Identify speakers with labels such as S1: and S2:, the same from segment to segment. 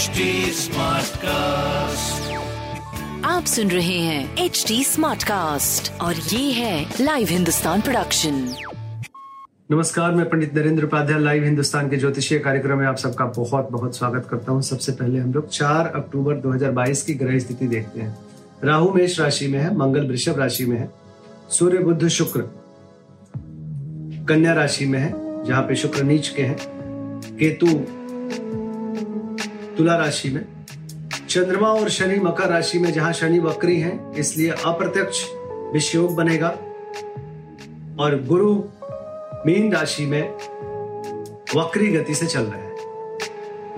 S1: HD Smartcast.
S2: आप सुन रहे हैं एच डी स्मार्ट कास्ट और ये है लाइव हिंदुस्तान प्रोडक्शन
S3: नमस्कार मैं पंडित नरेंद्र उपाध्याय लाइव हिंदुस्तान के ज्योतिषीय कार्यक्रम में आप सबका बहुत बहुत स्वागत करता हूँ। सबसे पहले हम लोग 4 अक्टूबर 2022 की ग्रह स्थिति देखते हैं। राहु मेष राशि में है मंगल वृषभ राशि में है सूर्य बुद्ध शुक्र कन्या राशि में है जहाँ पे शुक्र नीच के हैं। केतु तुला राशि में। चंद्रमा और शनि मकर राशि में जहाँ शनि वक्री हैं, इसलिए अप्रत्यक्ष विषयोग बनेगा। और गुरु मीन राशि में वक्री गति से चल रहे हैं।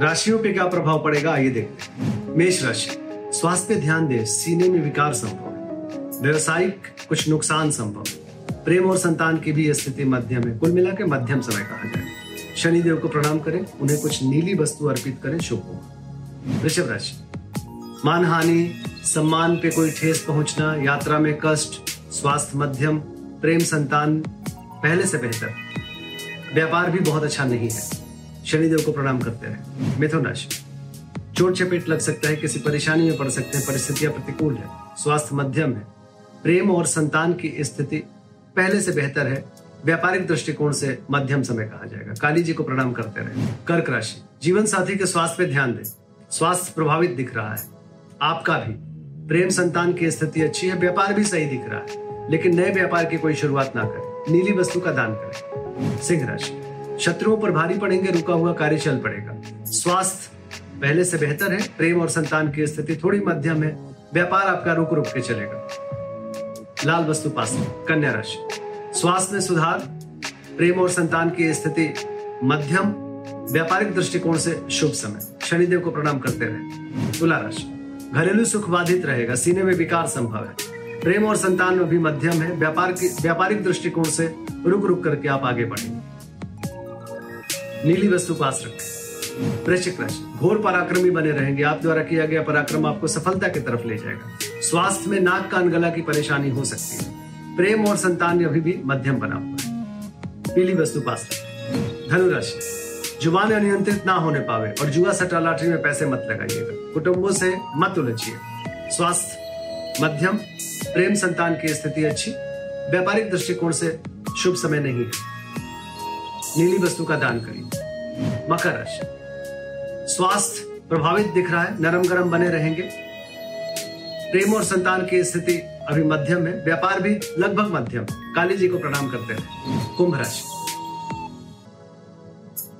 S3: राशियों पे क्या प्रभाव पड़ेगा, आइए देखते हैं। मेष राशि, स्वास्थ्य पे ध्यान दें, सीने में विकार संभव है। व्यवसायिक कुछ नुकसान संभव प्रेम और संतान की भी स्थिति मध्यम है कुल मिला के मध्यम समय कहा जाए। शनिदेव को प्रणाम करें, उन्हें कुछ नीली वस्तु अर्पित करें, शुभ होगा। वृषभ राशि। मानहानि, सम्मान पे कोई ठेस पहुँचना, यात्रा में कष्ट, स्वास्थ्य मध्यम, प्रेम संतान, पहले से बेहतर। व्यापार भी बहुत अच्छा नहीं है। शनिदेव को प्रणाम करते रहे। मिथुन राशि। चोट चपेट लग सकता है, किसी परेशानी में पड़ सकते हैं, परिस्थितियाँ प्रतिकूल है, स्वास्थ्य मध्यम है। प्रेम और संतान की स्थिति पहले से बेहतर है व्यापारिक दृष्टिकोण से मध्यम समय कहा जाएगा। काली जी को प्रणाम करते रहे। कर्क राशि, जीवन साथी के स्वास्थ्य पे ध्यान दें। स्वास्थ्य प्रभावित दिख रहा है। आपका भी। प्रेम संतान की स्थिति अच्छी है, व्यापार भी सही दिख रहा है। लेकिन नए व्यापार की कोई शुरुआत ना करें। नीली वस्तु का दान करें। सिंह राशि, शत्रुओं पर भारी पड़ेंगे, रुका हुआ कार्य चल पड़ेगा। स्वास्थ्य पहले से बेहतर है। प्रेम और संतान की स्थिति थोड़ी मध्यम है। व्यापार आपका रुक रुक के चलेगा। लाल वस्तु पास। कन्या राशि स्वास्थ्य में सुधार, प्रेम और संतान की स्थिति, मध्यम, व्यापारिक दृष्टिकोण से शुभ समय। शनिदेव को प्रणाम करते रहे। तुला राशि। घरेलू सुख बाधित रहेगा। सीने में विकार संभव है। प्रेम और संतान में भी मध्यम है। व्यापार की, व्यापारिक दृष्टिकोण से रुक रुक करके आप आगे बढ़ेंगे नीली वस्तु पास रखें वृश्चिक राशि। घोर पराक्रमी बने रहेंगे। आप द्वारा किया गया पराक्रम आपको सफलता की तरफ़ ले जाएगा। स्वास्थ्य में नाक कान गला की परेशानी हो सकती है। प्रेम और संतान अभी भी मध्यम बना हुआ है। पीली वस्तु पास रखें। धनु ज़ुबान अनियंत्रित ना होने पावे और जुआ सट्टा लॉटरी में पैसे मत लगाइएगा। कुटुंबों से मत उलझिए। स्वास्थ्य, मध्यम, प्रेम संतान की स्थिति अच्छी, व्यापारिक दृष्टिकोण से शुभ समय नहीं है। नीली वस्तु का दान करिए। मकर राशि, स्वास्थ्य प्रभावित दिख रहा है, नरम गरम बने रहेंगे। प्रेम और संतान की स्थिति अभी मध्यम है। व्यापार भी लगभग मध्यम। काली जी को प्रणाम करते रहे कुंभ राशि।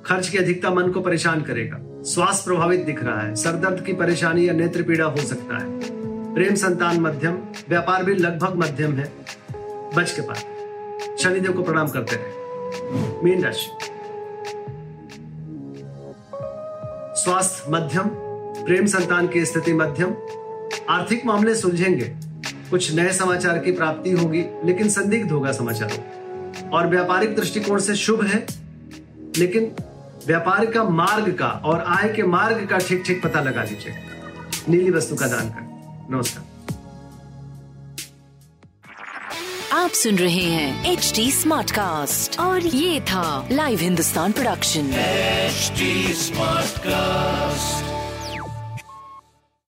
S3: खर्च की अधिकता मन को परेशान करेगा। स्वास्थ्य प्रभावित दिख रहा है। सरदर्द की परेशानी या नेत्र पीड़ा हो सकता है। प्रेम संतान मध्यम। व्यापार भी लगभग मध्यम है। बच के पास शनिदेव को प्रणाम करते रहे मीन राशि। स्वास्थ्य मध्यम। प्रेम संतान की स्थिति मध्यम। आर्थिक मामले सुलझेंगे। कुछ नए समाचार की प्राप्ति होगी लेकिन संदिग्ध होगा समाचार। और व्यापारिक दृष्टिकोण से शुभ है लेकिन व्यापार का मार्ग का और आय के मार्ग का ठीक ठीक पता लगा लीजिए। नीली वस्तु का दान कर। नमस्कार।
S2: आप सुन रहे हैं एच डी स्मार्ट कास्ट और ये था live Hindustan production
S1: smart Smartcast.